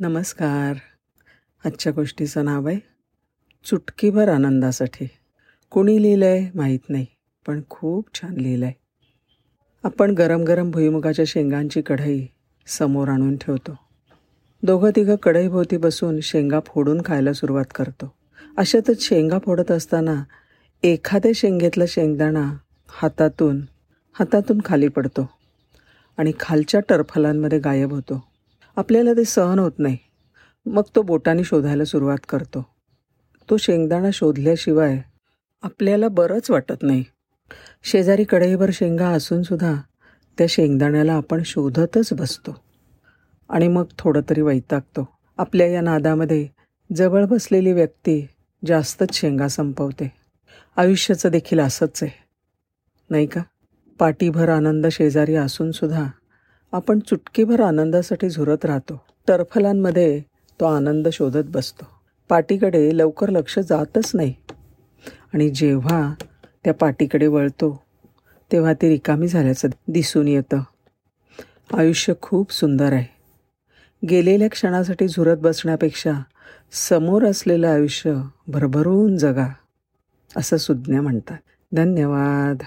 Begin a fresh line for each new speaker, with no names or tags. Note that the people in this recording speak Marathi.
नमस्कार. आजच्या गोष्टीचं नाव आहे चुटकीभर आनंदासाठी. कोणी लिहिलं आहे माहीत नाही पण खूप छान लिहिलं आहे आपण गरम गरम भुईमुगाच्या शेंगांची कढई समोर आणून ठेवतो. दोघं तिघं कढईभोवती बसून शेंगा फोडून खायला सुरुवात करतो. अशातच शेंगा फोडत असताना एखाद्या शेंगेतला शेंगदाणा हातातून हातातून खाली पडतो आणि खालच्या टरफलांमध्ये गायब होतो. आपल्याला ते सहन होत नाही. मग तो बोटाने शोधायला सुरुवात करतो. तो शेंगदाणा शोधल्याशिवाय आपल्याला बरंच वाटत नाही. शेजारी कढईभर शेंगा असूनसुद्धा त्या शेंगदाण्याला आपण शोधतच बसतो. आणि मग थोडं तरी वैतागतो. आपल्या या नादामध्ये जवळ बसलेली व्यक्ती जास्तच शेंगा संपवते. आयुष्याचं देखील असंच आहे. नाही का? पाठीभर आनंद शेजारी असूनसुद्धा आपण चुटकीभर आनंदासाठी झुरत राहतो. टरफलांमध्ये तो आनंद शोधत बसतो. पाटीकडे लवकर लक्ष जातच नाही. आणि जेव्हा त्या पाटीकडे वळतो तेव्हा ती रिकामी झाल्याचं दिसून येतं. आयुष्य खूप सुंदर आहे. गेलेल्या क्षणासाठी झुरत बसण्यापेक्षा समोर असलेलं आयुष्य भरभरून जगा असं सुज्ञा म्हणतात. धन्यवाद.